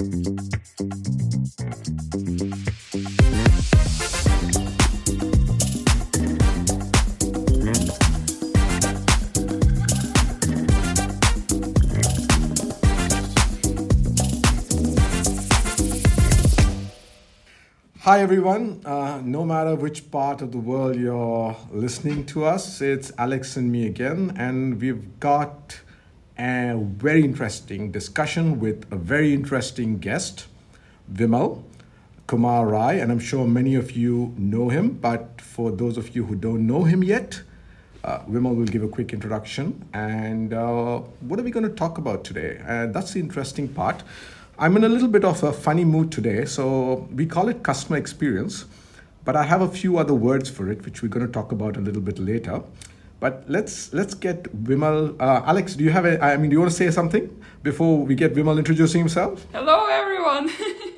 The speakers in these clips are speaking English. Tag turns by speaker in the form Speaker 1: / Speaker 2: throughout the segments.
Speaker 1: Hi, everyone. Uh, no matter which part of the world you're listening to us, it's Alex and me again, and we've got a very interesting discussion with a very interesting guest, Vimal Kumar Rai, and I'm sure many of you know him, but for those of you who don't know him yet, uh, Vimal will give a quick introduction. And uh, what are we going to talk about today? Uh, that's the interesting part. I'm in a little bit of a funny mood today, so we call it customer experience, but I have a few other words for it, which we're going to talk about a little bit later. But let's let's get Vimal. Uh, Alex, do you have a? I mean, do you want to say something before we get Vimal introducing himself?
Speaker 2: Hello, everyone.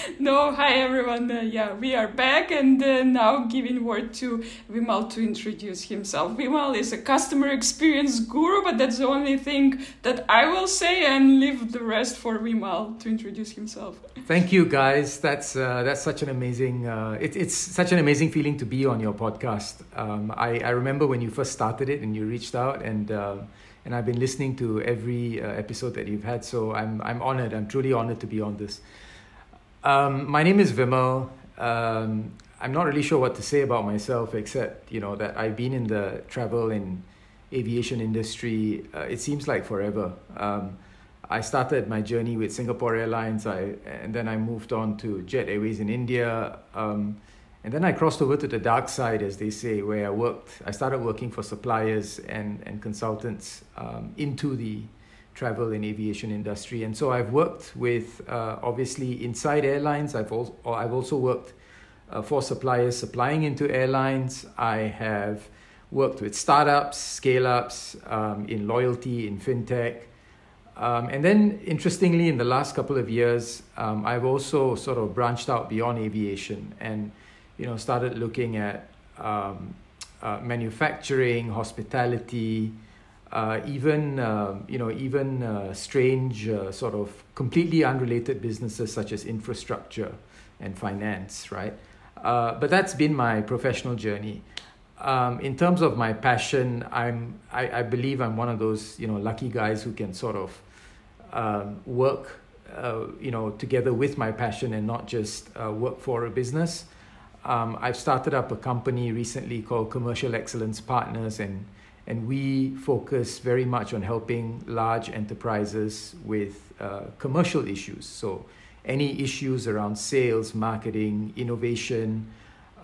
Speaker 2: no, hi everyone. Uh, yeah, we are back and uh, now giving word to Vimal to introduce himself. Vimal is a customer experience guru, but that's the only thing that I will say and leave the rest for Vimal to introduce himself.
Speaker 3: Thank you, guys. That's uh, that's such an amazing. Uh, it, it's such an amazing feeling to be on your podcast. Um, I I remember when you first started it and you reached out and. Uh, and I've been listening to every uh, episode that you've had, so I'm I'm honored. I'm truly honored to be on this. Um, my name is Vimal. Um, I'm not really sure what to say about myself except you know that I've been in the travel and aviation industry. Uh, it seems like forever. Um, I started my journey with Singapore Airlines, I, and then I moved on to Jet Airways in India, um, and then I crossed over to the dark side, as they say, where I worked. I started working for suppliers and and consultants um, into the travel and aviation industry. And so I've worked with uh, obviously inside airlines. I've also I've also worked uh, for suppliers supplying into airlines. I have worked with startups, scale ups um, in loyalty, in fintech. Um, and then, interestingly, in the last couple of years, um, I've also sort of branched out beyond aviation and, you know, started looking at um, uh, manufacturing, hospitality, uh, even uh, you know even uh, strange uh, sort of completely unrelated businesses such as infrastructure and finance right? Uh, but that's been my professional journey. Um, in terms of my passion i'm I, I, believe i'm one of those you know lucky guys who can sort of um, work uh, you know together with my passion and not just work for a business. Um, i've started up a company recently called commercial excellence partners and and we focus very much on helping large enterprises with uh, commercial issues. So, any issues around sales, marketing, innovation,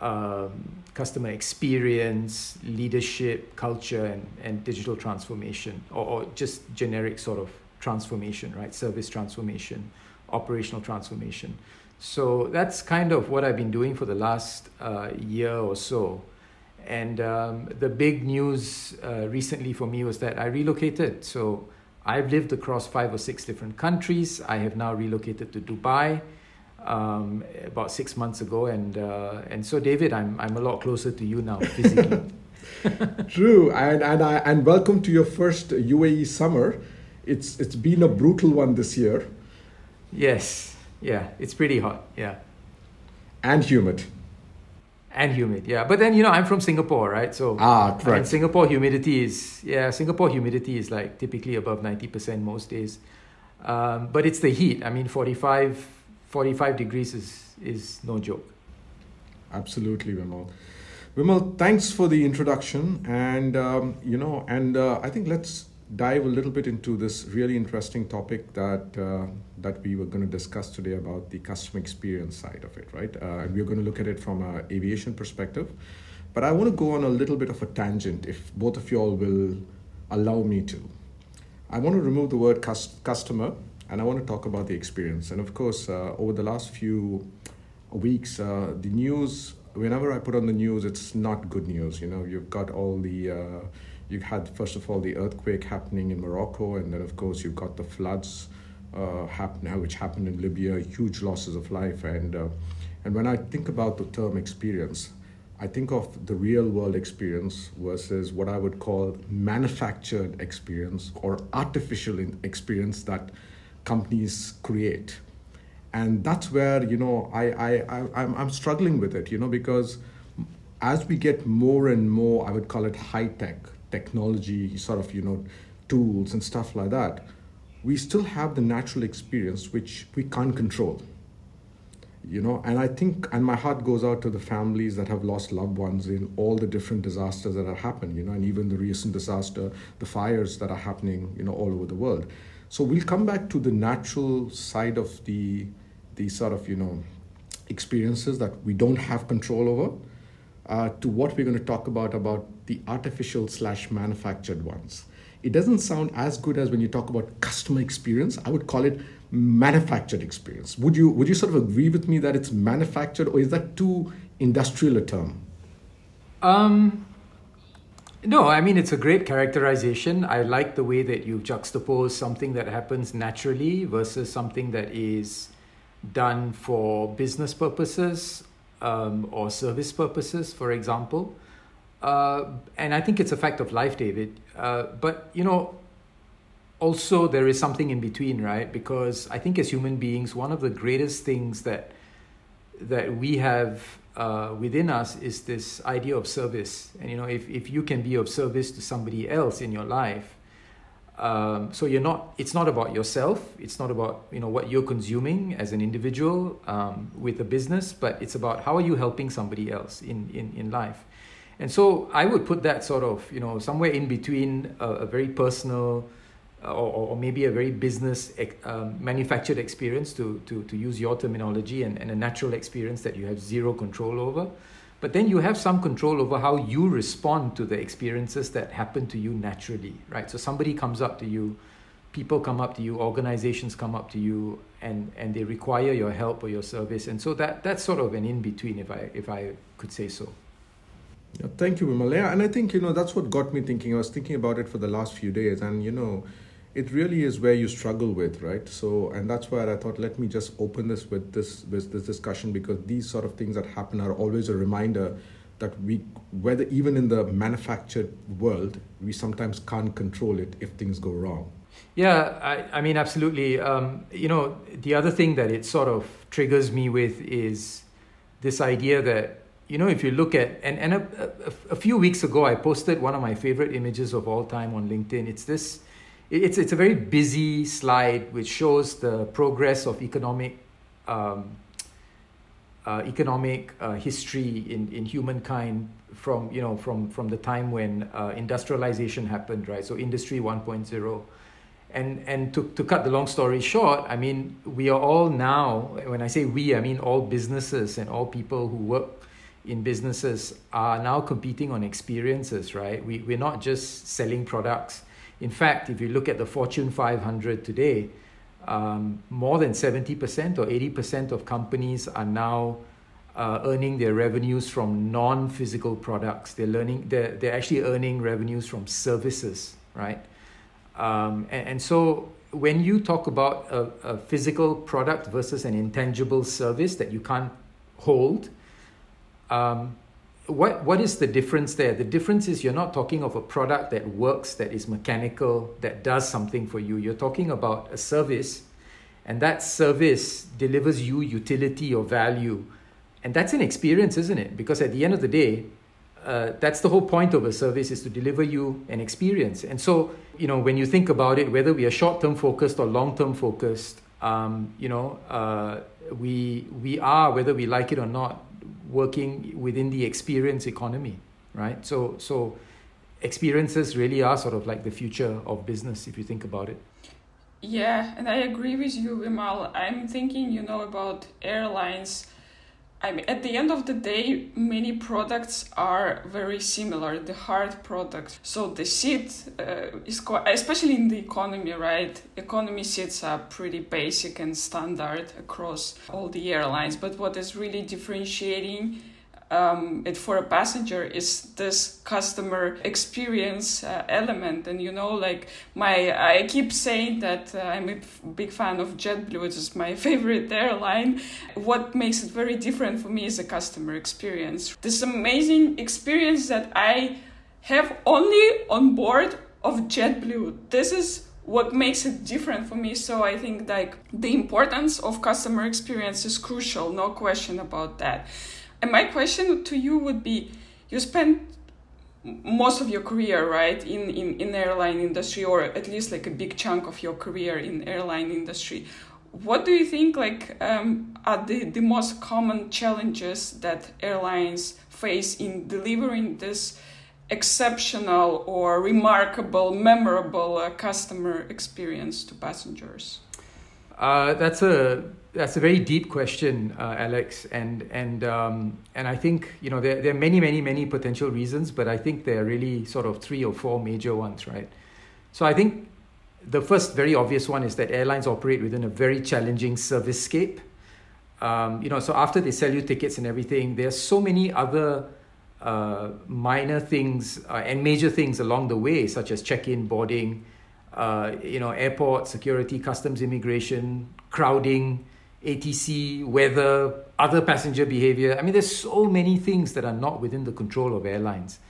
Speaker 3: um, customer experience, leadership, culture, and, and digital transformation, or, or just generic sort of transformation, right? Service transformation, operational transformation. So, that's kind of what I've been doing for the last uh, year or so. And um, the big news uh, recently for me was that I relocated. So I've lived across five or six different countries. I have now relocated to Dubai um, about six months ago, and uh, and so David, I'm I'm a lot closer to you now physically.
Speaker 1: True, and and I, and welcome to your first UAE summer. It's it's been a brutal one this year.
Speaker 3: Yes, yeah, it's pretty hot. Yeah,
Speaker 1: and humid
Speaker 3: and humid yeah. But then you know i'm from singapore right? So
Speaker 1: ah correct.
Speaker 3: And singapore humidity is yeah singapore humidity is like typically above 90% most days. Um, but it's the heat. I mean 45 45 degrees is is no joke.
Speaker 1: Absolutely vimal. Vimal thanks for the introduction. And um, you know and uh, i think let's dive a little bit into this really interesting topic that uh, that we were going to discuss today about the customer experience side of it, right? Uh, and we're going to look at it from an aviation perspective. But I want to go on a little bit of a tangent, if both of you all will allow me to. I want to remove the word customer, and I want to talk about the experience. And of course, uh, over the last few weeks, uh, the news. Whenever I put on the news, it's not good news. You know, you've got all the uh, you had first of all the earthquake happening in Morocco, and then of course you've got the floods uh, happen, which happened in Libya, huge losses of life, and uh, and when I think about the term experience, I think of the real world experience versus what I would call manufactured experience or artificial experience that companies create. and that's where you know I, I, I I'm, I'm struggling with it you know because as we get more and more i would call it high tech technology sort of you know tools and stuff like that we still have the natural experience which we can't control you know? And i think and my heart goes out to the families that have lost loved ones in all the different disasters that have happened you know? And even the recent disaster the fires that are happening you know all over the world. So we'll come back to the natural side of the the sort of you know experiences that we don't have control over uh, to what we're going to talk about about the artificial slash manufactured ones. It doesn't sound as good as when you talk about customer experience. I would call it manufactured experience. Would you would you sort of agree with me that it's manufactured or is that too industrial a term?
Speaker 3: Um no, I mean, it's a great characterization. I like the way that you juxtapose something that happens naturally versus something that is done for business purposes um, or service purposes, for example. Uh, and I think it's a fact of life, David. Uh, but, you know, also there is something in between, right? Because I think as human beings, one of the greatest things that that we have uh, within us is this idea of service. And you know, if, if you can be of service to somebody else in your life, um, so you're not. It's not about yourself. It's not about you know what you're consuming as an individual um, with a business, but it's about how are you helping somebody else in in in life. And so I would put that sort of you know somewhere in between a, a very personal or, or maybe a very business um, manufactured experience to, to, to use your terminology and, and a natural experience that you have zero control over. But then you have some control over how you respond to the experiences that happen to you naturally, right? So somebody comes up to you, people come up to you, organizations come up to you, and, and they require your help or your service. And so that, that's sort of an in between, if I, if I could say so.
Speaker 1: Yeah, thank you, Vimal. And I think, you know, that's what got me thinking. I was thinking about it for the last few days. And, you know, it really is where you struggle with right? So and that's why i thought let me just open this with this with this discussion because these sort of things that happen are always a reminder that we whether even in the manufactured world we sometimes can't control it if things go wrong.
Speaker 3: Yeah i, I mean absolutely. Um, you know the other thing that it sort of triggers me with is this idea that you know if you look at and, and a, a, a few weeks ago i posted one of my favorite images of all time on linkedin. It's this it's it's a very busy slide which shows the progress of economic um, uh, economic uh, history in, in humankind from you know from from the time when uh, industrialization happened right? So industry 1.0 and and to, to cut the long story short i mean we are all now when i say we i mean all businesses and all people who work in businesses are now competing on experiences right? We, we're not just selling products in fact, if you look at the Fortune 500 today, um, more than 70% or 80% of companies are now uh, earning their revenues from non-physical products. They're learning. They're, they're actually earning revenues from services, right? Um, and, and, so when you talk about a, a, physical product versus an intangible service that you can't hold, um, what what is the difference there? The difference is you're not talking of a product that works, that is mechanical, that does something for you. You're talking about a service, and that service delivers you utility or value, and that's an experience, isn't it? Because at the end of the day, uh, that's the whole point of a service is to deliver you an experience. And so, you know, when you think about it, whether we are short-term focused or long-term focused, um, you know, uh, we we are whether we like it or not working within the experience economy, right? So, so experiences really are sort of like the future of business if you think about it.
Speaker 2: Yeah, and I agree with you, Vimal. I'm thinking, you know, about airlines I mean, at the end of the day, many products are very similar. The hard products. So the seat uh, is quite, especially in the economy, right? Economy seats are pretty basic and standard across all the airlines. But what is really differentiating um, it for a passenger is this customer experience uh, element and you know like my i keep saying that uh, i'm a big fan of jetblue which is my favorite airline what makes it very different for me is the customer experience this amazing experience that i have only on board of jetblue this is what makes it different for me. So I think like the importance of customer experience is crucial, no question about that. And my question to you would be you spent most of your career right in, in in airline industry or at least like a big chunk of your career in airline industry. What do you think like um, are the, the most common challenges that airlines face in delivering this exceptional or remarkable memorable uh, customer experience to passengers?
Speaker 3: Uh, that's a that's a very deep question, uh, Alex, and and um, and I think you know there, there are many many many potential reasons, but I think there are really sort of three or four major ones, right? So I think the first very obvious one is that airlines operate within a very challenging service scape. Um, you know, so after they sell you tickets and everything, there are so many other uh, minor things uh, and major things along the way, such as check-in, boarding, uh, you know, airport security, customs, immigration, crowding, ATC, weather, other passenger behavior. I mean, there's so many things that are not within the control of airlines.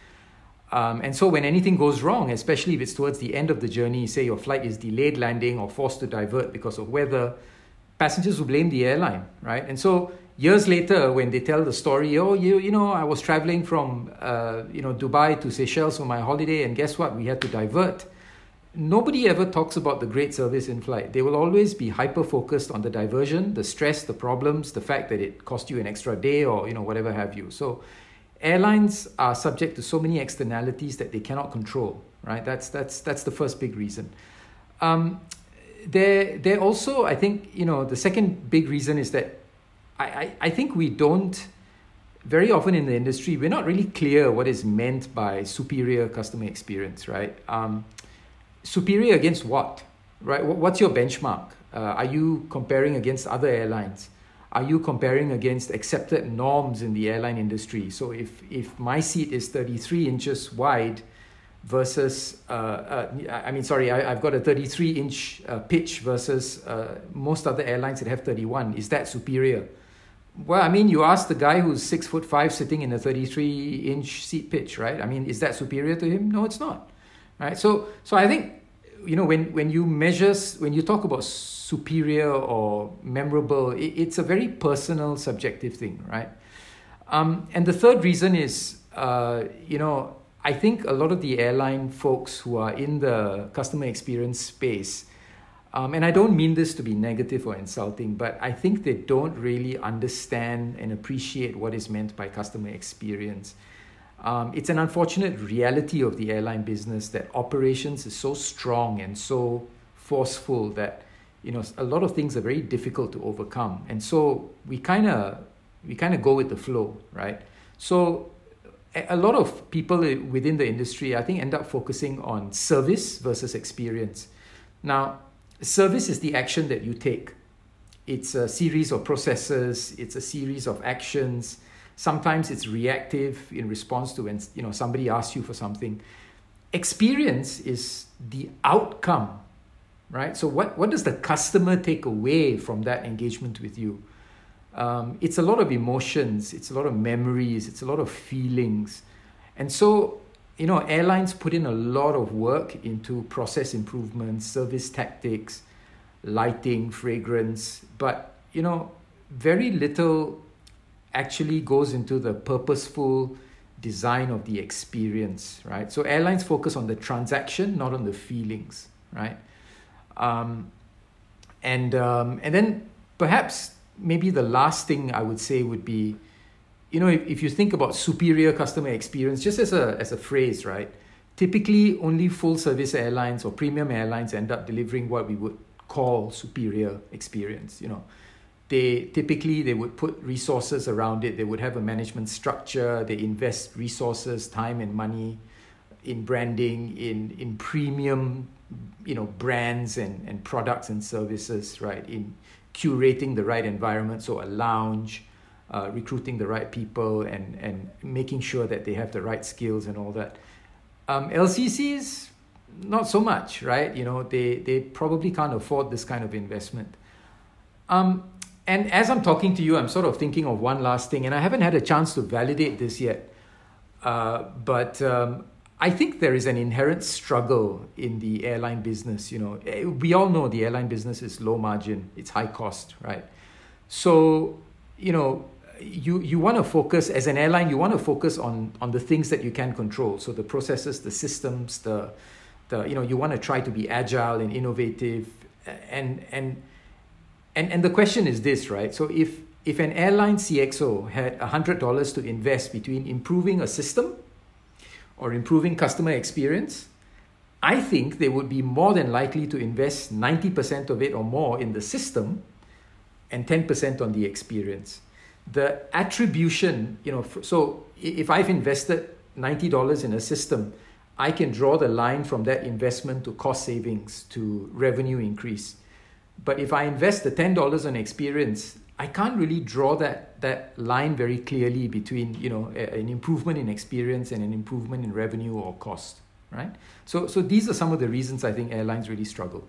Speaker 3: Um, and so when anything goes wrong, especially if it's towards the end of the journey, say your flight is delayed landing or forced to divert because of weather, passengers will blame the airline, right? And so years later, when they tell the story, oh, you, you know, I was traveling from, uh, you know, Dubai to Seychelles for my holiday, and guess what? We had to divert. Nobody ever talks about the great service in flight. They will always be hyper focused on the diversion, the stress, the problems, the fact that it cost you an extra day or, you know, whatever have you. So airlines are subject to so many externalities that they cannot control right that's that's that's the first big reason um, there there also i think you know the second big reason is that I, I, I think we don't very often in the industry we're not really clear what is meant by superior customer experience right um, superior against what right what's your benchmark uh, are you comparing against other airlines are you comparing against accepted norms in the airline industry? So if if my seat is 33 inches wide versus uh, uh, I mean sorry I, have got a 33 inch uh, pitch versus uh, most other airlines that have 31 is that superior? Well, I mean, you ask the guy who's six foot five sitting in a 33 inch seat pitch, right? I mean, is that superior to him? No, it's not, right? So, so I think you know when when you measure when you talk about superior or memorable it, it's a very personal subjective thing right? Um, and the third reason is uh, you know i think a lot of the airline folks who are in the customer experience space um, and i don't mean this to be negative or insulting but i think they don't really understand and appreciate what is meant by customer experience um, it's an unfortunate reality of the airline business that operations is so strong and so forceful that you know a lot of things are very difficult to overcome. And so we kind of we kind of go with the flow right? So a lot of people within the industry i think end up focusing on service versus experience. Now service is the action that you take. It's a series of processes it's a series of actions Sometimes it's reactive in response to when you know somebody asks you for something. Experience is the outcome, right? So what, what does the customer take away from that engagement with you? Um, it's a lot of emotions, it's a lot of memories, it's a lot of feelings. And so, you know, airlines put in a lot of work into process improvements, service tactics, lighting, fragrance, but, you know, very little actually goes into the purposeful design of the experience, right? So airlines focus on the transaction, not on the feelings, right? Um, and um, and then perhaps maybe the last thing I would say would be, you know, if, if you think about superior customer experience, just as a as a phrase, right? Typically, only full service airlines or premium airlines end up delivering what we would call superior experience. You know, they typically they would put resources around it. They would have a management structure. They invest resources time and money in branding in in premium you know brands and and products and services right? In curating the right environment. So a lounge uh, recruiting the right people and and making sure that they have the right skills and all that. Um, LCCs not so much right? You know they they probably can't afford this kind of investment. Um, and as I'm talking to you, I'm sort of thinking of one last thing, and I haven't had a chance to validate this yet. Uh, but um, I think there is an inherent struggle in the airline business. You know, eh, we all know the airline business is low margin, it's high cost, right? So, you know, you you want to focus as an airline. You want to focus on on the things that you can control. So the processes, the systems, the the you know you want to try to be agile and innovative, and and and and the question is this, right? So if if an airline CXO had hundred dollars to invest between improving a system or improving customer experience, I think they would be more than likely to invest 90% of it or more in the system and 10% on the experience. The attribution, you know, so if I've invested $90 in a system, I can draw the line from that investment to cost savings to revenue increase. But if I invest the $10 on experience, I can't really draw that that line very clearly between you know a, an improvement in experience and an improvement in revenue or cost, right? So so these are some of the reasons I think airlines really struggle.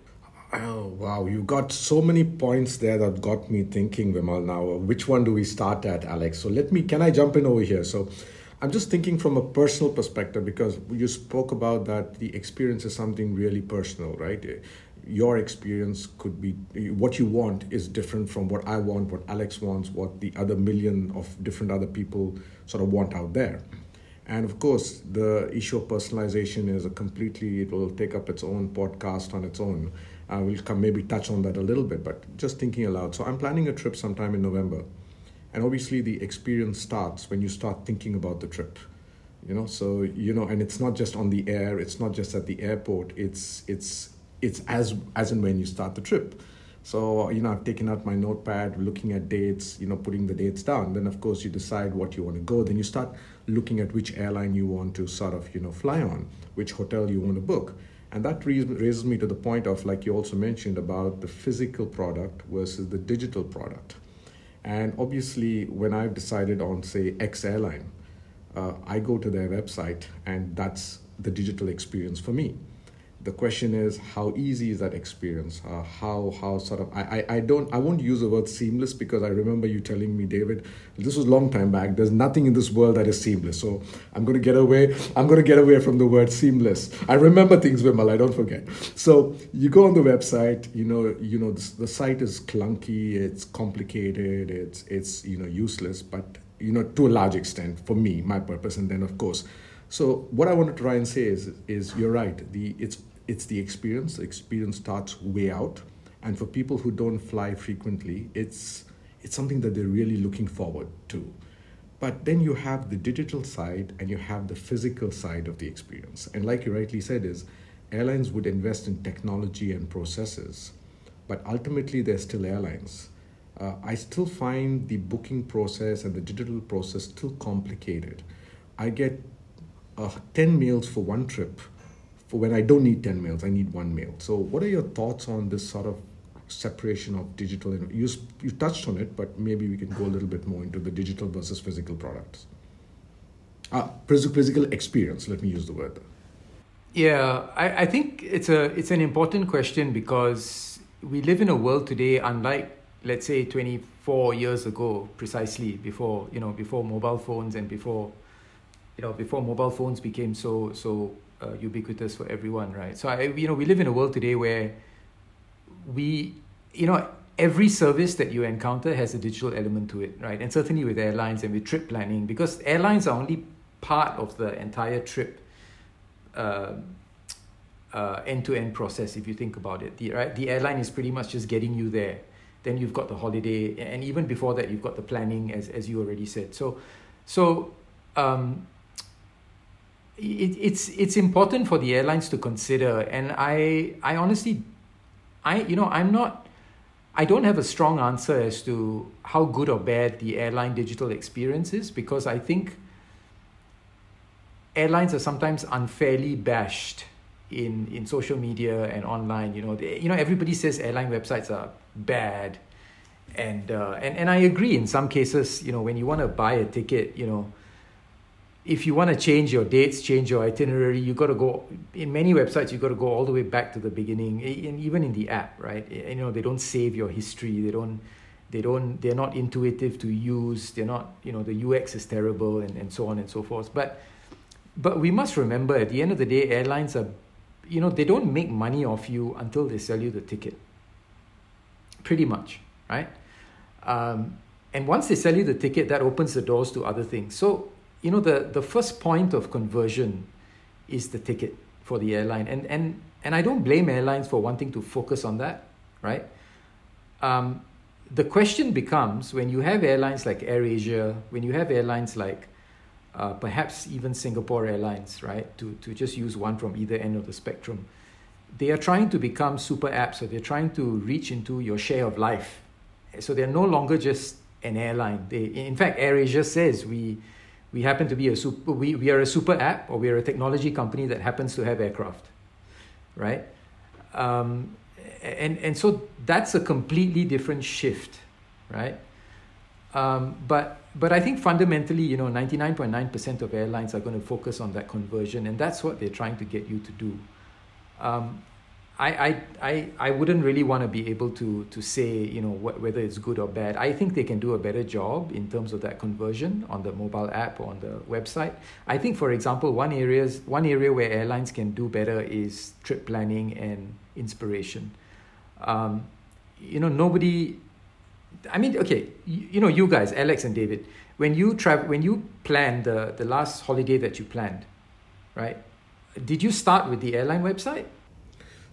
Speaker 1: Oh wow, you got so many points there that got me thinking, Vimal. Now, which one do we start at, Alex? So let me. Can I jump in over here? So. I'm just thinking from a personal perspective because you spoke about that the experience is something really personal, right? Your experience could be what you want is different from what I want, what Alex wants, what the other million of different other people sort of want out there. And of course, the issue of personalization is a completely, it will take up its own podcast on its own. Uh, I will come maybe touch on that a little bit, but just thinking aloud. So I'm planning a trip sometime in November. And obviously, the experience starts when you start thinking about the trip you know so you know and it's not just on the air it's not just at the airport it's it's it's as as and when you start the trip. So, you know, I've taken out my notepad, looking at dates, you know, putting the dates down. Then, of course, you decide what you want to go. Then you start looking at which airline you want to sort of, you know, fly on, which hotel you want to book. And that raises me to the point of, like you also mentioned, about the physical product versus the digital product. And obviously, when I've decided on, say, X airline, uh, I go to their website, and that's the digital experience for me the question is how easy is that experience? Uh, how how sort of I, I i don't i won't use the word seamless because i remember you telling me david this was a long time back. There's nothing in this world that is seamless. So i'm going to get away i'm going to get away from the word seamless. I remember things vimal i don't forget. So you go on the website you know you know the, the site is clunky it's complicated it's it's you know useless but you know to a large extent for me my purpose and then of course. So what I want to try and say is, is you're right. The it's it's the experience. The experience starts way out, and for people who don't fly frequently, it's it's something that they're really looking forward to. But then you have the digital side and you have the physical side of the experience. And like you rightly said, is airlines would invest in technology and processes, but ultimately they're still airlines. Uh, I still find the booking process and the digital process still complicated. I get uh, 10 mails for one trip for when I don't need 10 mails, I need one mail. So, what are your thoughts on this sort of separation of digital? And you, you touched on it, but maybe we can go a little bit more into the digital versus physical products. Ah, physical experience, let me use the word.
Speaker 3: Yeah, I, I think it's a it's an important question because we live in a world today unlike let's say 24 years ago precisely before you know before mobile phones and before you know before mobile phones became so so uh, ubiquitous for everyone, right? So I, you know, we live in a world today where we, you know, every service that you encounter has a digital element to it, right? And certainly with airlines and with trip planning, because airlines are only part of the entire trip uh, uh, end-to-end process. If you think about it, the right, the airline is pretty much just getting you there. Then you've got the holiday, and even before that, you've got the planning, as as you already said. So, so um, it, it's it's important for the airlines to consider and i i honestly i you know i'm not i don't have a strong answer as to how good or bad the airline digital experience is because i think airlines are sometimes unfairly bashed in in social media and online you know. They, you know everybody says airline websites are bad and uh, and and I agree in some cases you know when you want to buy a ticket you know if you want to change your dates, change your itinerary, you got to go in many websites. You got to go all the way back to the beginning, and even in the app, right? You know, they don't save your history. They don't, they don't, they're not intuitive to use. They're not, you know, the UX is terrible, and and so on and so forth. But but we must remember at the end of the day, airlines are, you know, they don't make money off you until they sell you the ticket. Pretty much, right? Um, and once they sell you the ticket, that opens the doors to other things. So, you know, the, the first point of conversion is the ticket for the airline. And, and, and I don't blame airlines for wanting to focus on that, right? Um, the question becomes when you have airlines like AirAsia, when you have airlines like uh, perhaps even Singapore Airlines, right, to, to just use one from either end of the spectrum, they are trying to become super apps, so they're trying to reach into your share of life. So they're no longer just an airline. They, in fact, AirAsia says we, we happen to be a super, we, we are a super app or we are a technology company that happens to have aircraft, right? Um, and and so that's a completely different shift, right? Um, but but I think fundamentally, you know, ninety nine point nine percent of airlines are going to focus on that conversion, and that's what they're trying to get you to do. Um, I, I, I, wouldn't really want to be able to, to say, you know, wh- whether it's good or bad. I think they can do a better job in terms of that conversion on the mobile app or on the website. I think, for example, one areas one area where airlines can do better is trip planning and inspiration um, you know nobody i mean okay you, you, know you guys alex and david when you travel when you planned the, the last holiday that you planned right did you start with the airline website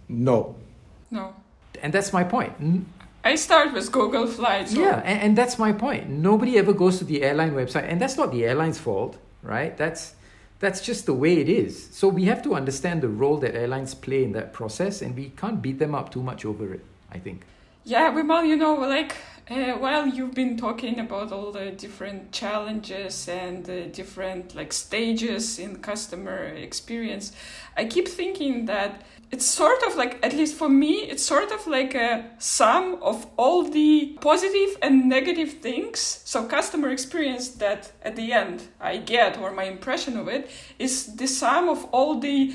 Speaker 1: no
Speaker 2: no
Speaker 3: and that's my point
Speaker 2: I start with Google Flights.
Speaker 3: So. Yeah, and, and that's my point. Nobody ever goes to the airline website, and that's not the airline's fault, right? That's that's just the way it is. So we have to understand the role that airlines play in that process, and we can't beat them up too much over it, I think.
Speaker 2: Yeah, Vimal, you know, like uh, while you've been talking about all the different challenges and the different like stages in customer experience, I keep thinking that it's sort of like at least for me it's sort of like a sum of all the positive and negative things. So customer experience that at the end i get or my impression of it is the sum of all the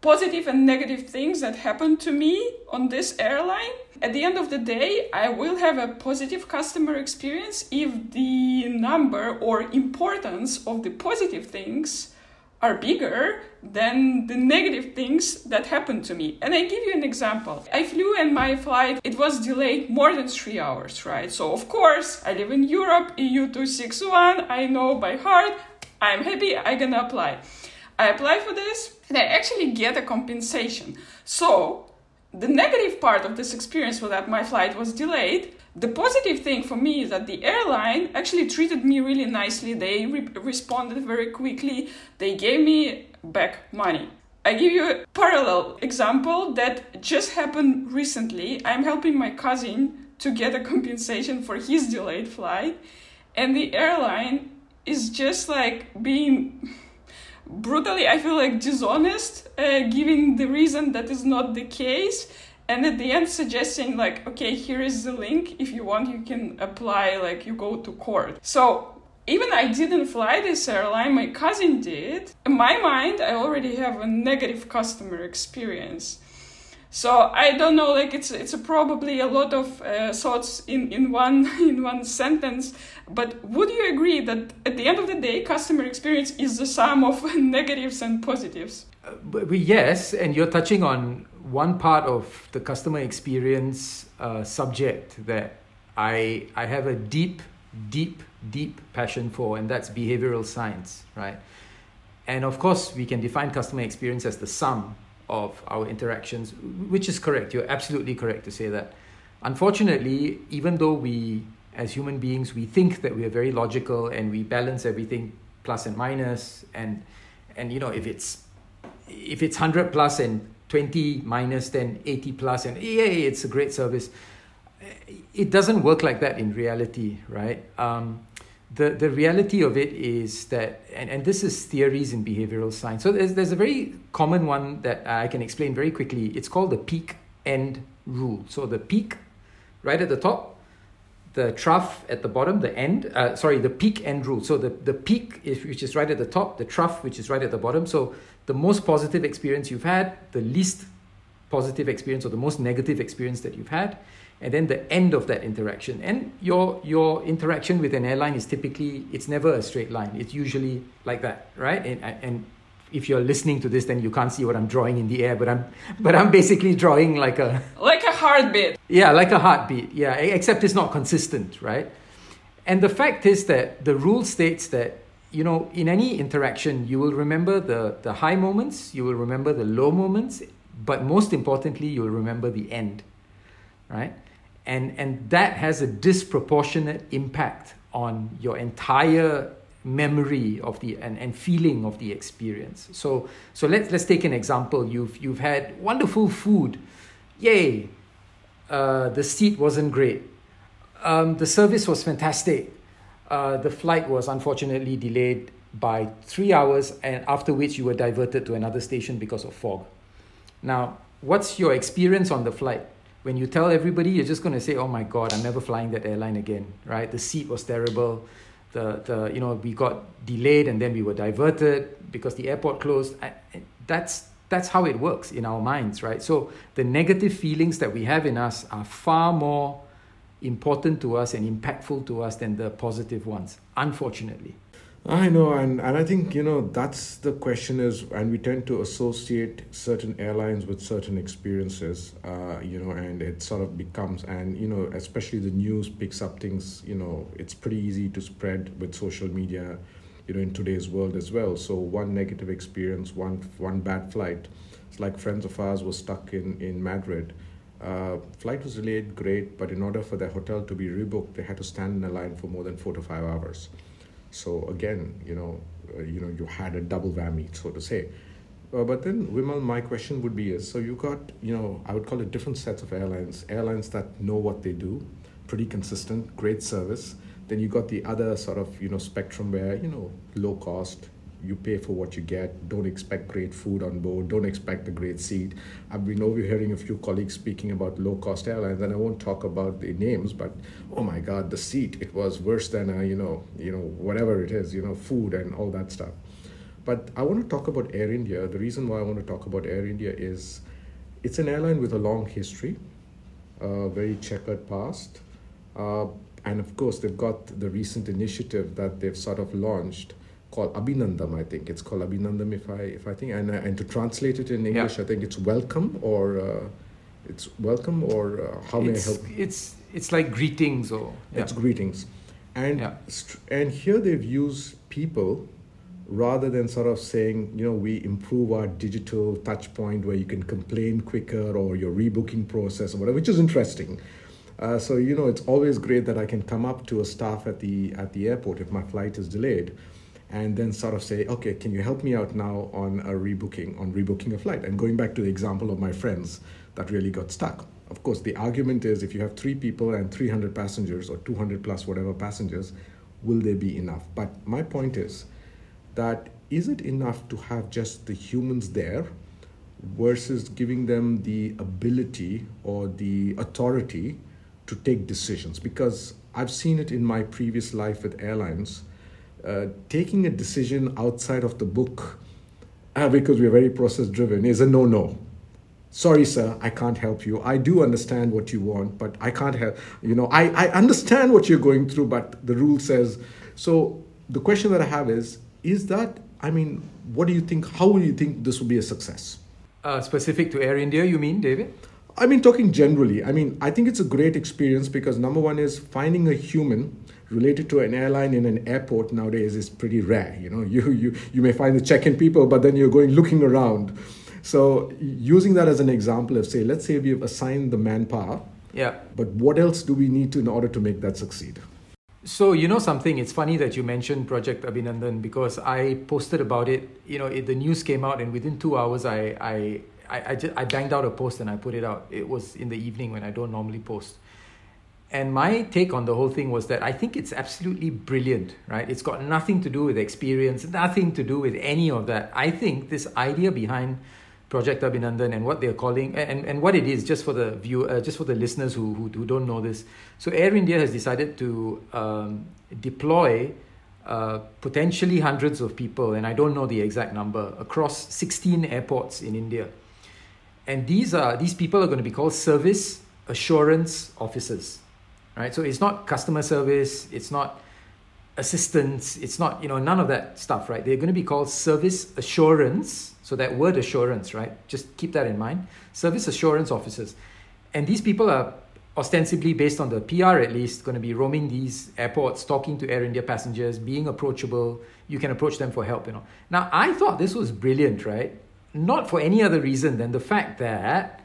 Speaker 2: positive and negative things that happened to me on this airline. At the end of the day i will have a positive customer experience if the number or importance of the positive things are bigger than the negative things that happened to me. And I give you an example. I flew and my flight, it was delayed more than three hours, right? So of course, I live in Europe, EU 261, I know by heart, I'm happy, I'm going to apply. I apply for this and I actually get a compensation. So the negative part of this experience was that my flight was delayed the positive thing for me is that the airline actually treated me really nicely. They re- responded very quickly. They gave me back money. I give you a parallel example that just happened recently. I'm helping my cousin to get a compensation for his delayed flight, and the airline is just like being brutally, I feel like dishonest, uh, giving the reason that is not the case and at the end suggesting like okay here is the link. If you want you can apply like you go to court. So even i didn't fly this airline. My cousin did. In my mind i already have a negative customer experience. So i don't know like it's it's a probably a lot of uh, thoughts in in one in one sentence. But would you agree that at the end of the day customer experience is the sum of negatives and positives?
Speaker 3: Uh, yes and you're touching on one part of the customer experience uh, subject that I I have a deep, deep, deep passion for, and that's behavioral science, right? And of course, we can define customer experience as the sum of our interactions, which is correct. You're absolutely correct to say that. Unfortunately, even though we, as human beings, we think that we are very logical and we balance everything plus and minus, and and you know if it's if it's hundred plus and 20 minus then 80 plus and yeah it's a great service. It doesn't work like that in reality right? Um, the, the reality of it is that and, and this is theories in behavioral science. So there's, there's a very common one that i can explain very quickly. It's called the peak end rule. So the peak right at the top the trough at the bottom, the end, uh, sorry, the peak end rule. So the, the peak, is, which is right at the top, the trough, which is right at the bottom. So the most positive experience you've had, the least positive experience or the most negative experience that you've had, and then the end of that interaction. And your your interaction with an airline is typically it's never a straight line. It's usually like that, right? And and if you're listening to this, then you can't see what I'm drawing in the air, but I'm but I'm basically drawing like a
Speaker 2: like a heartbeat.
Speaker 3: Yeah, like a heartbeat. Yeah, except it's not consistent, right? And the fact is that the rule states that you know in any interaction you will remember the the high moments, you will remember the low moments, but most importantly you will remember the end, right? And and that has a disproportionate impact on your entire memory of the and, and feeling of the experience. So so let's let's take an example. You've you've had wonderful food, yay. Uh, the seat wasn't great. Um, the service was fantastic. Uh, the flight was unfortunately delayed by three hours, and after which you were diverted to another station because of fog. Now, what's your experience on the flight? When you tell everybody, you're just going to say, "Oh my God, I'm never flying that airline again." Right? The seat was terrible the, the you know we got delayed and then we were diverted because the airport closed that's that's how it works in our minds right so the negative feelings that we have in us are far more important to us and impactful to us than the positive ones unfortunately
Speaker 1: I know, and, and I think, you know, that's the question is, and we tend to associate certain airlines with certain experiences, uh, you know, and it sort of becomes, and, you know, especially the news picks up things, you know, it's pretty easy to spread with social media, you know, in today's world as well. So one negative experience, one, one bad flight, it's like friends of ours were stuck in, in Madrid. Uh, flight was delayed, great, but in order for the hotel to be rebooked, they had to stand in a line for more than four to five hours. So again, you know, uh, you know, you had a double whammy, so to say. Uh, but then, Vimal, my question would be: is so you got, you know, I would call it different sets of airlines. Airlines that know what they do, pretty consistent, great service. Then you got the other sort of, you know, spectrum where you know, low cost, you pay for what you get. Don't expect great food on board. Don't expect a great seat. I've been overhearing a few colleagues speaking about low cost airlines, and I won't talk about the names, but oh my God, the seat it was worse than a, you know you know whatever it is, you know food and all that stuff. But I want to talk about Air India. The reason why I want to talk about Air India is it's an airline with a long history, a very checkered past. Uh, and of course, they've got the recent initiative that they've sort of launched called Abhinandan. I think it's called Abhinandan. If I if I think and uh, and to translate it in English, yeah. I think it's welcome or uh, it's welcome or uh, how may
Speaker 3: it's,
Speaker 1: I help?
Speaker 3: It's it's like greetings or
Speaker 1: yeah. it's greetings, and yeah. and here they've used people rather than sort of saying you know we improve our digital touch point where you can complain quicker or your rebooking process or whatever, which is interesting. Uh, so you know it's always great that I can come up to a staff at the at the airport if my flight is delayed and then sort of say, okay, can you help me out now on a rebooking, on rebooking a flight? And going back to the example of my friends that really got stuck. Of course, the argument is if you have three people and 300 passengers or 200 plus whatever passengers, will they be enough? But my point is that is it enough to have just the humans there versus giving them the ability or the authority to take decisions? Because I've seen it in my previous life with airlines uh, taking a decision outside of the book uh, because we're very process driven is a no no. Sorry, sir, I can't help you. I do understand what you want, but I can't help. You know, I, I understand what you're going through, but the rule says. So the question that I have is is that, I mean, what do you think? How do you think this will be a success?
Speaker 3: Uh, specific to Air India, you mean, David?
Speaker 1: I mean, talking generally, I mean, I think it's a great experience because number one is finding a human related to an airline in an airport nowadays is pretty rare. You know, you you you may find the check-in people, but then you're going looking around. So using that as an example of say, let's say we've assigned the manpower.
Speaker 3: Yeah.
Speaker 1: But what else do we need to in order to make that succeed?
Speaker 3: So you know something, it's funny that you mentioned Project Abhinandan because I posted about it. You know, it, the news came out, and within two hours, I I I I, just, I banged out a post and I put it out. It was in the evening when I don't normally post. And my take on the whole thing was that I think it's absolutely brilliant, right? It's got nothing to do with experience, nothing to do with any of that. I think this idea behind Project Abhinandan and what they're calling and, and what it is, just for the view, uh, just for the listeners who, who, who don't know this. So Air India has decided to um, deploy uh, potentially hundreds of people, and I don't know the exact number, across 16 airports in India. And these are these people are going to be called service assurance officers right? So it's not customer service, it's not assistance. It's not, you know, none of that stuff, right? They're going to be called service assurance. So that word assurance, right? Just keep that in mind. Service assurance officers. And these people are ostensibly based on the PR at least going to be roaming these airports talking to air india passengers being approachable you can approach them for help you know now i thought this was brilliant right not for any other reason than the fact that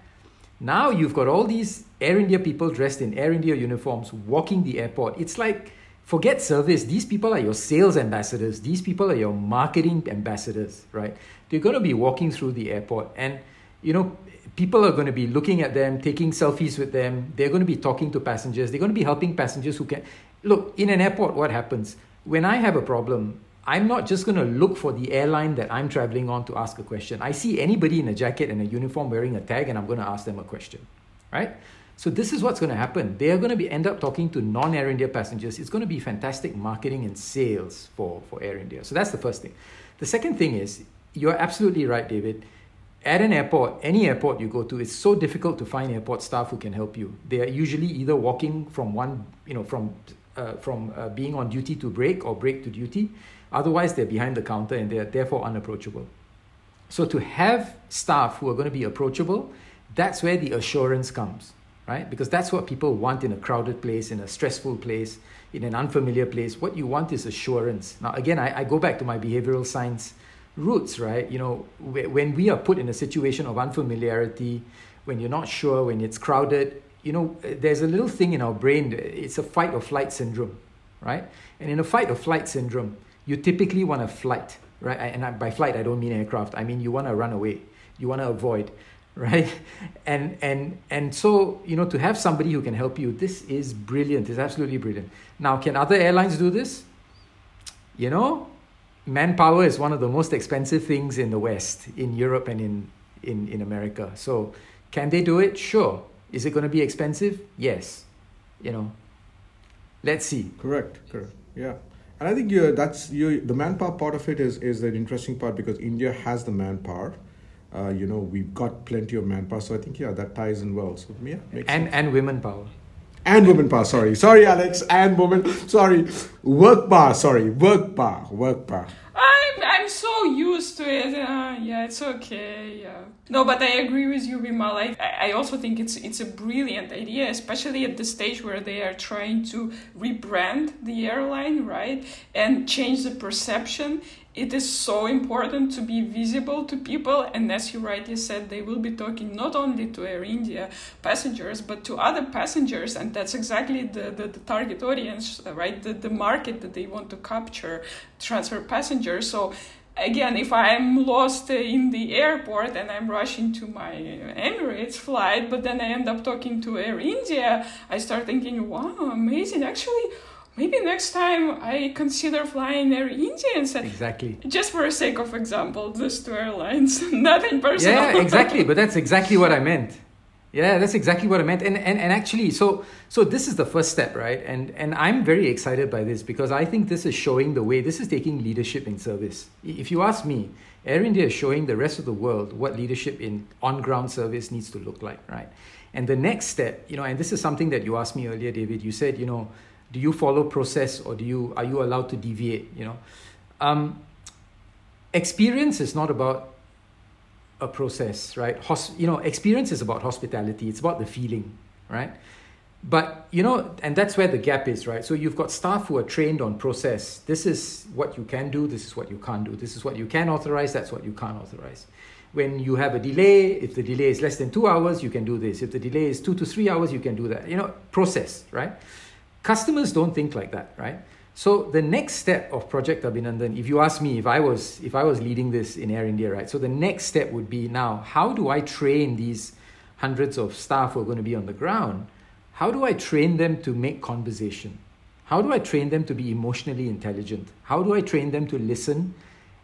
Speaker 3: now you've got all these air india people dressed in air india uniforms walking the airport it's like forget service these people are your sales ambassadors these people are your marketing ambassadors right they're going to be walking through the airport and you know people are going to be looking at them, taking selfies with them. They're going to be talking to passengers. They're going to be helping passengers who can. Look, in an airport, what happens? When I have a problem, I'm not just going to look for the airline that I'm traveling on to ask a question. I see anybody in a jacket and a uniform wearing a tag, and I'm going to ask them a question, right? So this is what's going to happen. They are going to be end up talking to non-Air India passengers. It's going to be fantastic marketing and sales for, for Air India. So that's the first thing. The second thing is, you're absolutely right, David at an airport, any airport you go to, it's so difficult to find airport staff who can help you. They are usually either walking from one, you know, from uh, from uh, being on duty to break or break to duty. Otherwise, they're behind the counter and they are therefore unapproachable. So to have staff who are going to be approachable, that's where the assurance comes, right? Because that's what people want in a crowded place, in a stressful place, in an unfamiliar place. What you want is assurance. Now, again, I, I go back to my behavioral science roots, right? You know, when we are put in a situation of unfamiliarity, when you're not sure, when it's crowded, you know, there's a little thing in our brain, it's a fight or flight syndrome, right? And in a fight or flight syndrome, you typically want to flight, right? And by flight, I don't mean aircraft. I mean you want to run away, you want to avoid, right? And and and so you know, to have somebody who can help you, this is brilliant. It's absolutely brilliant. Now, can other airlines do this? You know, manpower is one of the most expensive things in the West, in Europe and in, in, in America. So can they do it? Sure. Is it going to be expensive? Yes. You know, let's see.
Speaker 1: Correct. Correct. Yeah. And I think you that's you the manpower part of it is is the interesting part because India has the manpower. Uh, you know, we've got plenty of manpower, so I think yeah, that ties in well. So yeah,
Speaker 3: and sense. and women power
Speaker 1: and women power. Sorry, sorry, Alex, and women. Sorry, work power. Sorry, work power. Work power.
Speaker 2: I'm I'm so used to it. Uh, yeah, it's okay. Yeah. No, but I agree with you, Vimal. I I also think it's it's a brilliant idea, especially at the stage where they are trying to rebrand the airline, right, and change the perception it is so important to be visible to people and as you rightly said they will be talking not only to air india passengers but to other passengers and that's exactly the, the, the target audience right the, the market that they want to capture transfer passengers so again, if I'm lost in the airport and I'm rushing to my Emirates flight, but then I end up talking to Air India, I start thinking, wow, amazing. Actually, maybe next time I consider flying Air India instead.
Speaker 3: Exactly.
Speaker 2: Just for the sake of example, these two airlines, nothing personal.
Speaker 3: Yeah, exactly. but that's exactly what I meant. Yeah, that's exactly what I meant. And, and and actually, so so this is the first step, right? And and I'm very excited by this because I think this is showing the way. This is taking leadership in service. If you ask me, Air India is showing the rest of the world what leadership in on-ground service needs to look like, right? And the next step, you know, and this is something that you asked me earlier, David. You said, you know, do you follow process or do you are you allowed to deviate you know um, experience is not about a process right? Hos- you know experience is about hospitality. It's about the feeling right? But you know and that's where the gap is right? So you've got staff who are trained on process. This is what you can do. This is what you can't do. This is what you can authorize. That's what you can't authorize. When you have a delay if the delay is less than two hours you can do this. If the delay is two to three hours you can do that. You know process right? Customers don't think like that, right? So the next step of Project Abhinandan, if you ask me, if I was if I was leading this in Air India, right? So the next step would be now, how do I train these hundreds of staff who are going to be on the ground? How do I train them to make conversation? How do I train them to be emotionally intelligent? How do I train them to listen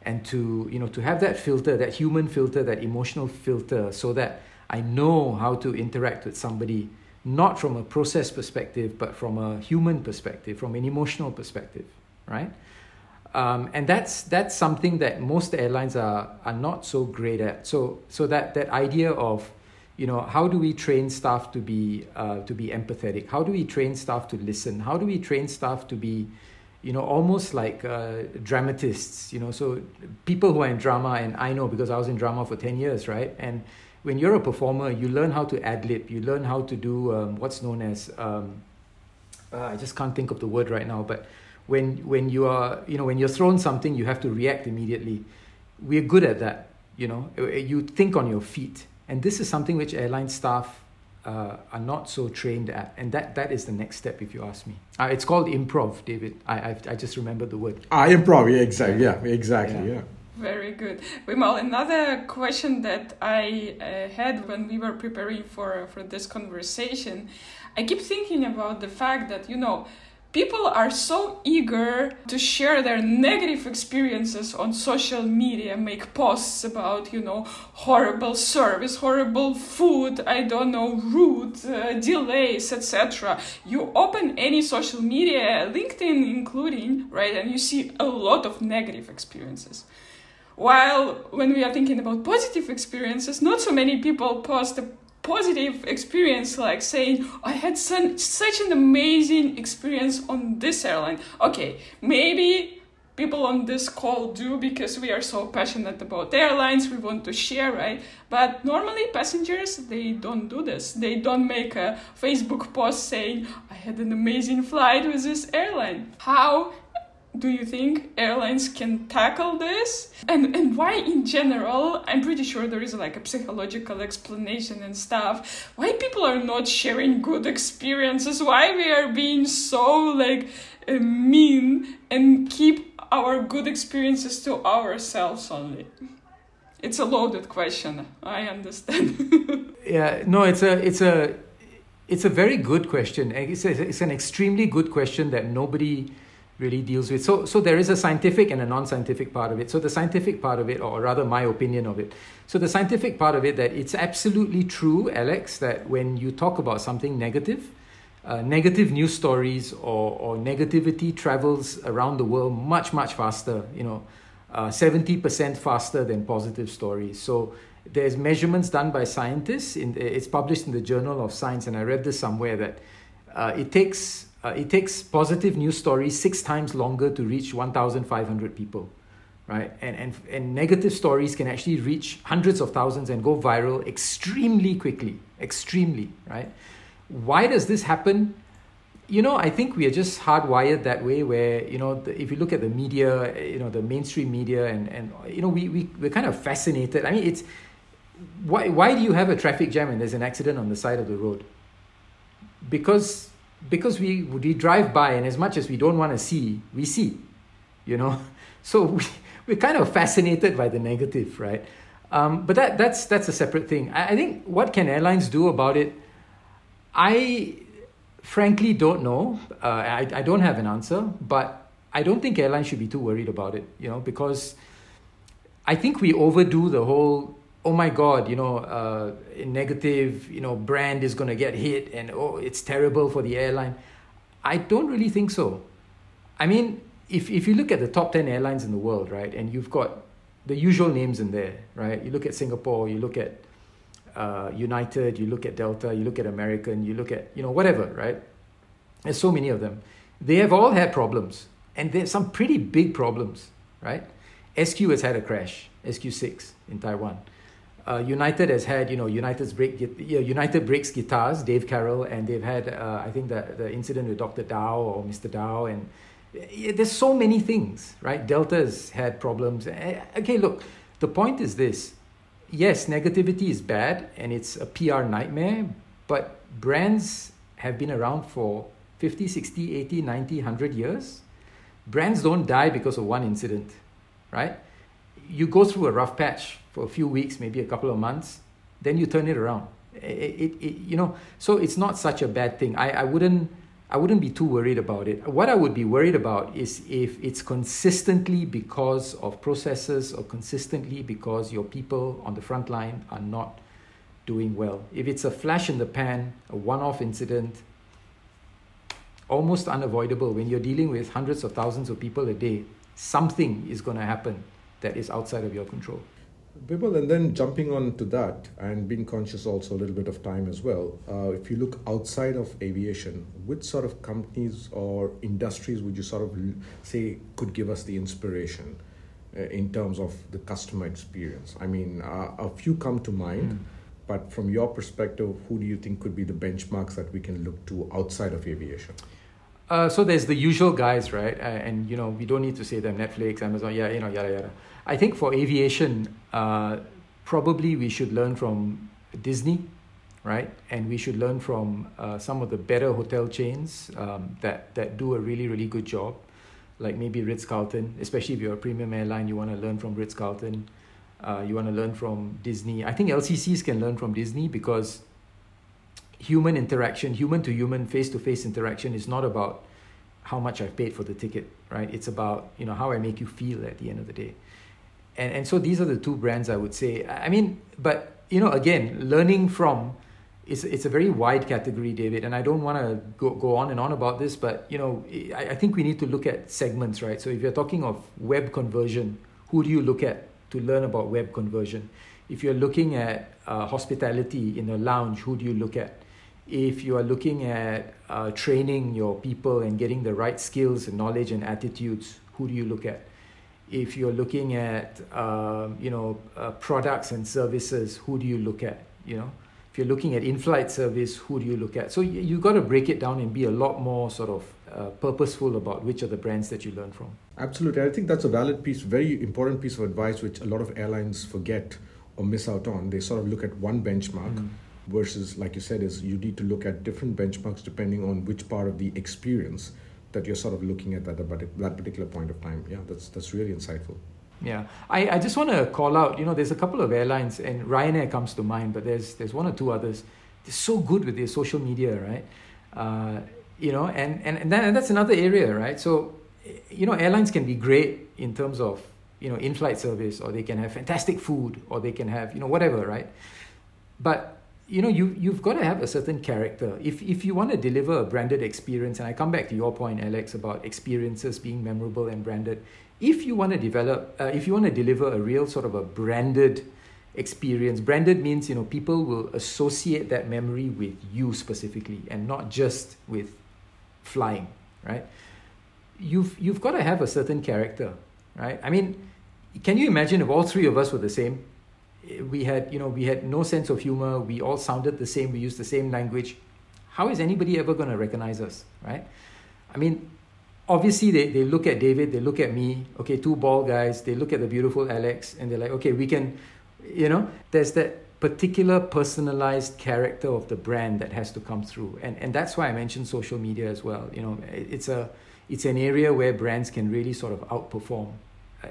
Speaker 3: and to, you know, to have that filter, that human filter, that emotional filter, so that I know how to interact with somebody not from a process perspective, but from a human perspective, from an emotional perspective, right? Um, and that's that's something that most airlines are are not so great at. So so that that idea of you know how do we train staff to be uh, to be empathetic? How do we train staff to listen? How do we train staff to be you know, almost like uh, dramatists, you know, so people who are in drama, and I know because I was in drama for 10 years, right? And when you're a performer, you learn how to ad lib, you learn how to do um, what's known as, um, uh, I just can't think of the word right now, but when, when you are, you know, when you're thrown something, you have to react immediately. We're good at that, you know, you think on your feet. And this is something which airline staff uh, are not so trained at, and that that is the next step, if you ask me. Uh, it's called improv, David. I I've, i just remembered the word.
Speaker 1: Ah, improv. Yeah, exactly. Yeah, exactly. Yeah. yeah.
Speaker 2: Very good, Vimal. Another question that I uh, had when we were preparing for for this conversation, I keep thinking about the fact that you know people are so eager to share their negative experiences on social media make posts about you know horrible service horrible food i don't know rude uh, delays etc you open any social media linkedin including right and you see a lot of negative experiences while when we are thinking about positive experiences not so many people post a positive experience like saying i had some, such an amazing experience on this airline. Okay maybe people on this call do because we are so passionate about airlines we want to share right? But normally passengers they don't do this. They don't make a facebook post saying i had an amazing flight with this airline. How do you think airlines can tackle this? And and why in general i'm pretty sure there is like a psychological explanation and stuff why people are not sharing good experiences why we are being so like uh, mean and keep our good experiences to ourselves only? It's a loaded question. I understand.
Speaker 3: Yeah no it's a it's a it's a very good question. It's, a, it's an extremely good question that nobody really deals with. So, so there is a scientific and a non-scientific part of it. So the scientific part of it, or rather my opinion of it. So the scientific part of it, that it's absolutely true, Alex, that when you talk about something negative, uh, negative news stories or, or negativity travels around the world much, much faster, you know, uh, 70% faster than positive stories. So there's measurements done by scientists. In, it's published in the Journal of Science, and I read this somewhere that uh, it takes uh, it takes positive news stories six times longer to reach 1,500 people, right? And, and, and negative stories can actually reach hundreds of thousands and go viral extremely quickly, extremely, right? Why does this happen? You know, I think we are just hardwired that way where, you know, the, if you look at the media, you know, the mainstream media and, and you know, we, we, we're kind of fascinated. I mean, it's, why, why do you have a traffic jam and there's an accident on the side of the road? Because because we we drive by and as much as we don't want to see we see you know? So we, we're kind of fascinated by the negative right? Um, but that that's that's a separate thing. I, I think what can airlines do about it i frankly don't know. Uh, I, I don't have an answer but i don't think airlines should be too worried about it you know because i think we overdo the whole oh my god you know uh, negative you know brand is going to get hit and oh it's terrible for the airline. I don't really think so. I mean if, if you look at the top 10 airlines in the world right and you've got the usual names in there right? You look at singapore you look at uh, united you look at delta you look at american you look at you know whatever right? There's so many of them. They have all had problems and there's some pretty big problems right? Sq has had a crash sq6 in taiwan uh, United has had, you know, United's break, United breaks guitars, Dave Carroll, and they've had, uh, I think, the, the incident with Dr. Dao or Mr. Dao, and there's so many things, right? Delta's had problems. Okay, look, the point is this. Yes, negativity is bad and it's a PR nightmare, but brands have been around for 50, 60, 80, 90, 100 years. Brands don't die because of one incident, right? You go through a rough patch for a few weeks, maybe a couple of months, then you turn it around. It, it, it, you know, so it's not such a bad thing. I, I wouldn't I wouldn't be too worried about it. What I would be worried about is if it's consistently because of processes or consistently because your people on the front line are not doing well. If it's a flash in the pan, a one off incident, almost unavoidable when you're dealing with hundreds of thousands of people a day, something is going to happen that is outside of your control.
Speaker 1: Vimal, and then jumping on to that and being conscious also a little bit of time as well. Uh, if you look outside of aviation, which sort of companies or industries would you sort of say could give us the inspiration uh, in terms of the customer experience? I mean, uh, a few come to mind, mm. but from your perspective, who do you think could be the benchmarks that we can look to outside of aviation?
Speaker 3: Uh, so there's the usual guys, right? Uh, and you know we don't need to say them: Netflix, Amazon, yeah, you know, yada yada. I think for aviation, uh, probably we should learn from Disney, right? And we should learn from uh, some of the better hotel chains um, that that do a really really good job, like maybe Ritz Carlton. Especially if you're a premium airline, you want to learn from Ritz Carlton. Uh, you want to learn from Disney. I think LCCs can learn from Disney because human interaction, human to human, face to face interaction is not about how much I've paid for the ticket, right? It's about you know how I make you feel at the end of the day, and and so these are the two brands I would say. I mean, but you know, again, learning from it's it's a very wide category, David, and I don't want to go go on and on about this, but you know, I, I think we need to look at segments, right? So if you're talking of web conversion, who do you look at to learn about web conversion? If you're looking at uh, hospitality in a lounge, who do you look at? If you are looking at uh, training your people and getting the right skills and knowledge and attitudes, who do you look at? If you're looking at um, you know uh, products and services, who do you look at? You know, if you're looking at in-flight service, who do you look at? So you, you got to break it down and be a lot more sort of uh, purposeful about which are the brands that you learn from.
Speaker 1: Absolutely, I think that's a valid piece, very important piece of advice, which a lot of airlines forget or miss out on. They sort of look at one benchmark. Mm versus like you said is you need to look at different benchmarks depending on which part of the experience that you're sort of looking at at that particular point of time. Yeah that's that's really insightful.
Speaker 3: Yeah. I, I just want to call out you know there's a couple of airlines and ryanair comes to mind but there's there's one or two others. They're so good with their social media right? Uh, you know and and, and, that, and that's another area right? So you know airlines can be great in terms of you know in-flight service or they can have fantastic food or they can have you know whatever right? But you know you you've got to have a certain character. If if you want to deliver a branded experience and i come back to your point alex about experiences being memorable and branded if you want to develop uh, if you want to deliver a real sort of a branded experience branded means you know people will associate that memory with you specifically and not just with flying right? You've you've got to have a certain character right? I mean can you imagine if all three of us were the same we had you know we had no sense of humor. We all sounded the same. We used the same language. How is anybody ever going to recognize us right? I mean obviously they, they look at david they look at me okay two bald guys they look at the beautiful alex and they're like okay we can you know? There's that particular personalized character of the brand that has to come through. And and that's why i mentioned social media as well. You know it's a it's an area where brands can really sort of outperform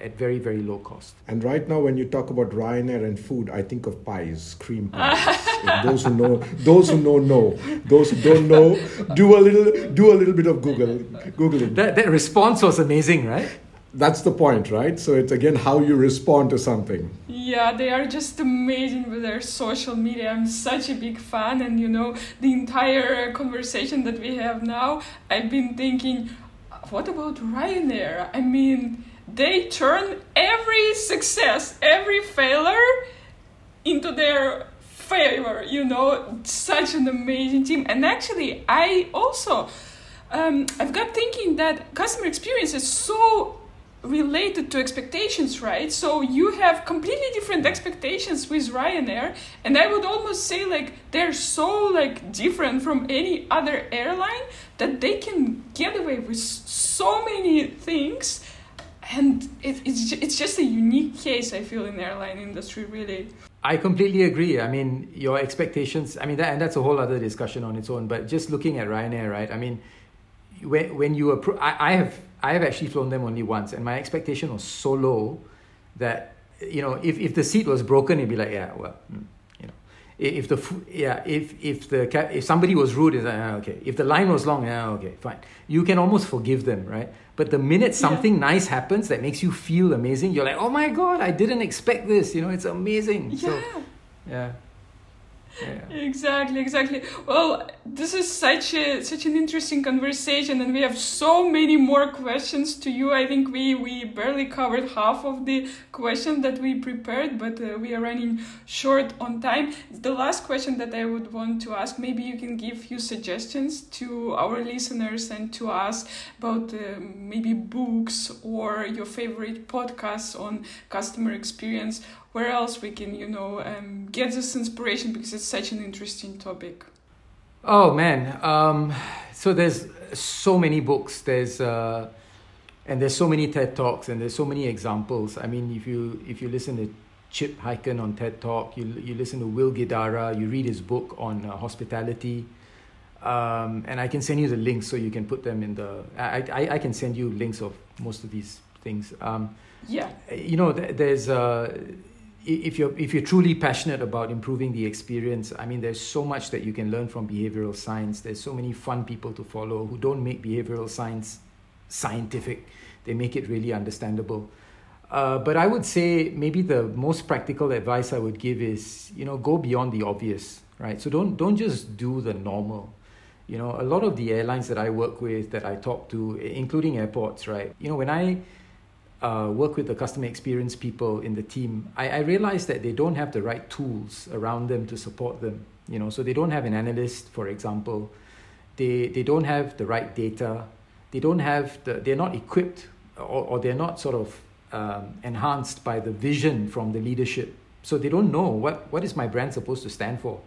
Speaker 3: at very very low cost.
Speaker 1: And right now, when you talk about Ryanair and food, I think of pies, cream pies. those who know, those who know, know. Those who don't know, do a little, do a little bit of Google, googling.
Speaker 3: That that response was amazing, right?
Speaker 1: That's the point, right? So it's again how you respond to something.
Speaker 2: Yeah, they are just amazing with their social media. I'm such a big fan, and you know, the entire conversation that we have now, I've been thinking, what about Ryanair? I mean they turn every success, every failure into their favor. You know, such an amazing team. And actually, I also um, I've got thinking that customer experience is so related to expectations, right? So you have completely different expectations with Ryanair, and I would almost say like they're so like different from any other airline that they can get away with so many things and it, it's it's just a unique case I feel in the airline industry really.
Speaker 3: I completely agree. I mean, your expectations. I mean, that and that's a whole other discussion on its own. But just looking at Ryanair, right? I mean, when when you appro- I, I have I have actually flown them only once, and my expectation was so low that you know if if the seat was broken, it'd be like yeah, well, hmm if the yeah if if the if somebody was rude is like, ah, okay. If the line was long yeah okay fine. You can almost forgive them right? But the minute something yeah. nice happens that makes you feel amazing you're like oh my god i didn't expect this you know it's amazing.
Speaker 2: Yeah.
Speaker 3: so yeah
Speaker 2: Exactly, exactly. Well, this is such a such an interesting conversation, and we have so many more questions to you. I think we we barely covered half of the questions that we prepared, but uh, we are running short on time. The last question that I would want to ask, maybe you can give few suggestions to our listeners and to us about uh, maybe books or your favorite podcasts on customer experience where else we can you know um, get this inspiration because it's such an interesting topic.
Speaker 3: Oh man um, so there's so many books. There's uh, and there's so many ted talks and there's so many examples. I mean if you if you listen to shep hyken on ted talk you, you listen to will guidara you read his book on uh, hospitality. Um, and i can send you the links so you can put them in the i, I, I can send you links of most of these things. Um,
Speaker 2: yeah.
Speaker 3: you know there's uh, if you're if you're truly passionate about improving the experience i mean there's so much that you can learn from behavioral science. There's so many fun people to follow who don't make behavioral science scientific. They make it really understandable. Uh, but i would say maybe the most practical advice i would give is you know go beyond the obvious right? So don't don't just do the normal. You know a lot of the airlines that i work with that i talk to including airports right? You know when i uh, work with the customer experience people in the team, I, I realize that they don't have the right tools around them to support them. You know, so they don't have an analyst, for example. They they don't have the right data. They don't have the. They're not equipped, or, or they're not sort of um, enhanced by the vision from the leadership. So they don't know what what is my brand supposed to stand for.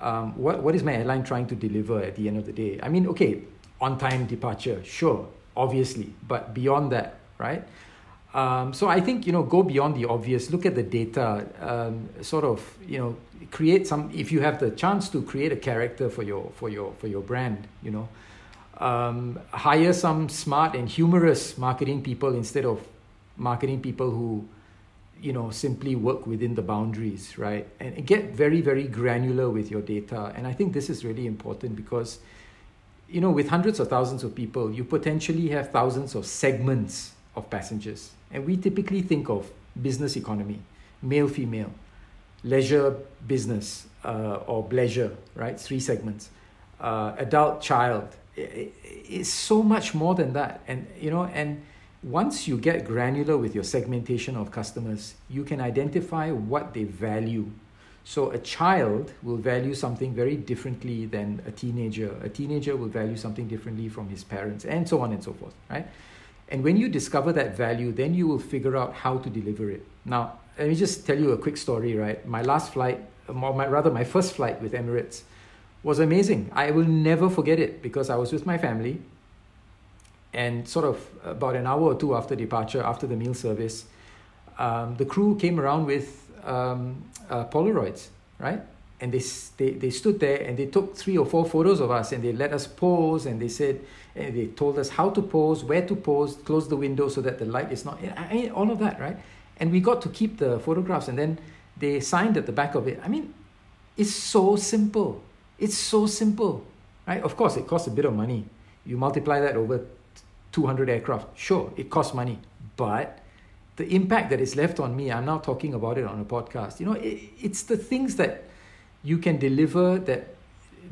Speaker 3: Um, what what is my airline trying to deliver at the end of the day? I mean, okay, on time departure, sure, obviously, but beyond that, right? Um, so I think you know go beyond the obvious. Look at the data. Um, sort of you know create some. If you have the chance to create a character for your for your for your brand, you know, um, hire some smart and humorous marketing people instead of marketing people who you know simply work within the boundaries right and get very very granular with your data and i think this is really important because you know with hundreds of thousands of people you potentially have thousands of segments of passengers and we typically think of business economy, male, female, leisure, business, uh, or pleasure, right? Three segments. Uh, adult, child. it's so much more than that. And, you know, and once you get granular with your segmentation of customers, you can identify what they value. So a child will value something very differently than a teenager. A teenager will value something differently from his parents, and so on and so forth, right? And when you discover that value, then you will figure out how to deliver it. Now, let me just tell you a quick story, right? My last flight, or my, rather my first flight with Emirates, was amazing. I will never forget it because I was with my family. And sort of about an hour or two after departure, after the meal service, um, the crew came around with um, uh, Polaroids, right? And they, they, they stood there and they took three or four photos of us and they let us pose and they said, and they told us how to pose, where to pose, close the window so that the light is not, all of that, right? And we got to keep the photographs and then they signed at the back of it. I mean, it's so simple. It's so simple, right? Of course, it costs a bit of money. You multiply that over 200 aircraft. Sure, it costs money, but the impact that is left on me, I'm now talking about it on a podcast. You know, it, it's the things that you can deliver that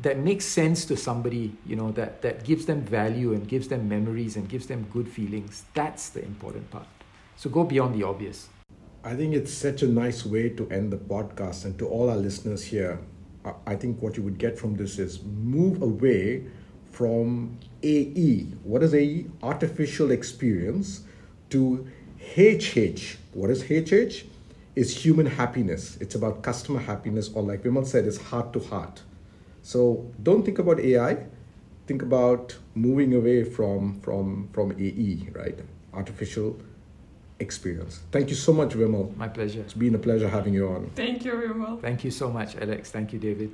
Speaker 3: that makes sense to somebody, you know, that, that gives them value and gives them memories and gives them good feelings. That's the important part. So go beyond the obvious.
Speaker 1: I think it's such a nice way to end the podcast. And to all our listeners here, I think what you would get from this is move away from AE. What is AE? Artificial experience to HH. What is HH? Is human happiness. It's about customer happiness, or like Vimal said, it's heart to heart. So don't think about AI. Think about moving away from from from AE, right? Artificial experience. Thank you so much, Vimal.
Speaker 3: My pleasure.
Speaker 1: It's been a pleasure having you on.
Speaker 2: Thank you, Vimal.
Speaker 3: Thank you so much, Alex. Thank you, David.